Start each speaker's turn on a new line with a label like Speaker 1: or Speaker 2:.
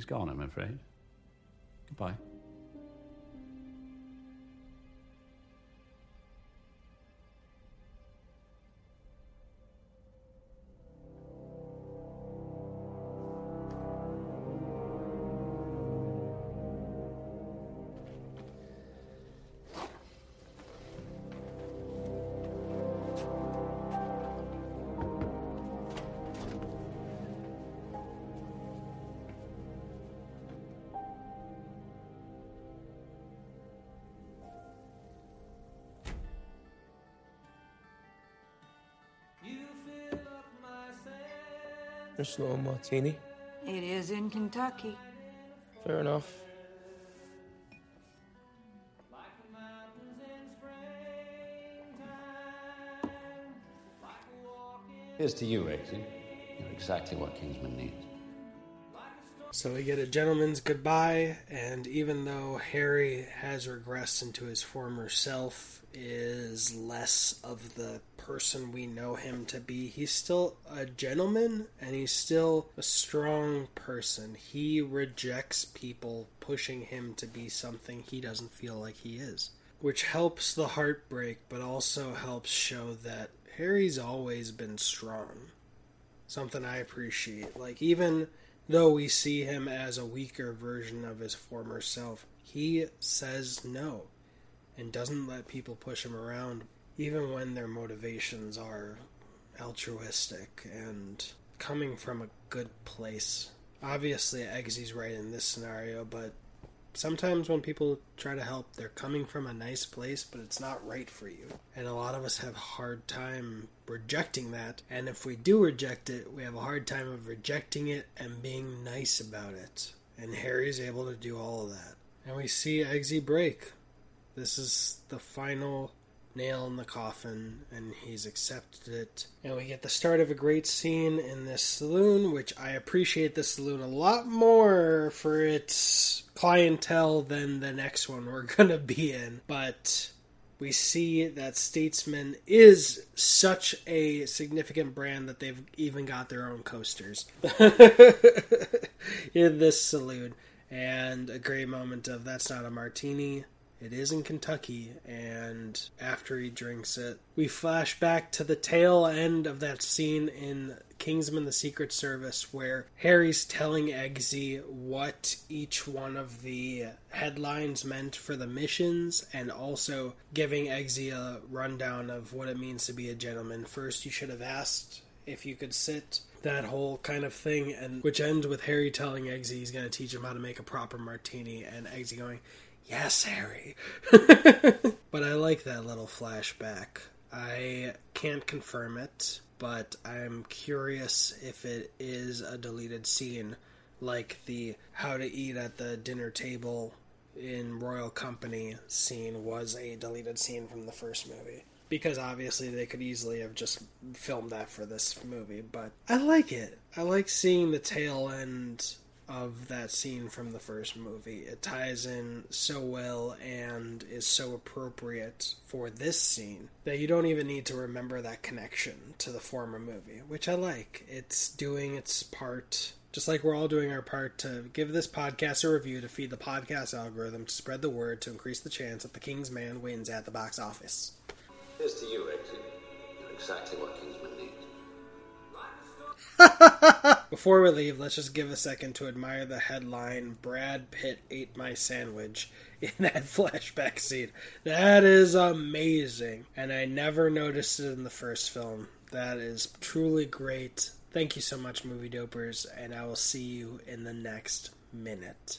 Speaker 1: He's gone, I'm afraid. Goodbye.
Speaker 2: Just a little martini.
Speaker 3: It is in Kentucky.
Speaker 2: Fair enough.
Speaker 1: Here's to you, Eggsy. You're exactly what Kingsman needs.
Speaker 4: So we get a gentleman's goodbye, and even though Harry has regressed into his former self, is less of the person we know him to be, he's still a gentleman and he's still a strong person. He rejects people pushing him to be something he doesn't feel like he is, which helps the heartbreak, but also helps show that Harry's always been strong. Something I appreciate. Like, even though we see him as a weaker version of his former self, he says no and doesn't let people push him around, even when their motivations are altruistic and coming from a good place. Obviously, Eggsy's right in this scenario, but sometimes when people try to help, they're coming from a nice place, but it's not right for you. And a lot of us have a hard time rejecting that. And if we do reject it, we have a hard time of rejecting it and being nice about it. And Harry's able to do all of that. And we see Eggsy break. This is the final nail in the coffin, and he's accepted it. And we get the start of a great scene in this saloon, which I appreciate the saloon a lot more for its clientele than the next one we're gonna be in. But we see that Statesman is such a significant brand that they've even got their own coasters in this saloon. And a great moment of that's not a martini, it is in Kentucky, and after he drinks it, we flash back to the tail end of that scene in Kingsman the Secret Service where Harry's telling Eggsy what each one of the headlines meant for the missions and also giving Eggsy a rundown of what it means to be a gentleman. First, you should have asked if you could sit that whole kind of thing and which ends with Harry telling Eggsy he's going to teach him how to make a proper martini and Eggsy going yes, Harry. but I like that little flashback. I can't confirm it, but I'm curious if it is a deleted scene, like the how to eat at the dinner table in Royal Company scene was a deleted scene from the first movie. Because obviously they could easily have just filmed that for this movie, but I like it. I like seeing the tail end of that scene from the first movie. It ties in so well and is so appropriate for this scene that you don't even need to remember that connection to the former movie, which I like. It's doing its part. Just like we're all doing our part to give this podcast a review to feed the podcast algorithm to spread the word to increase the chance that the King's Man wins at the box office.
Speaker 1: Here's to you. You're exactly what Kingsman needs.
Speaker 4: Before we leave, let's just give a second to admire the headline Brad Pitt ate my sandwich in that flashback scene. That is amazing. And I never noticed it in the first film. That is truly great. Thank you so much, movie dopers, and I will see you in the next minute.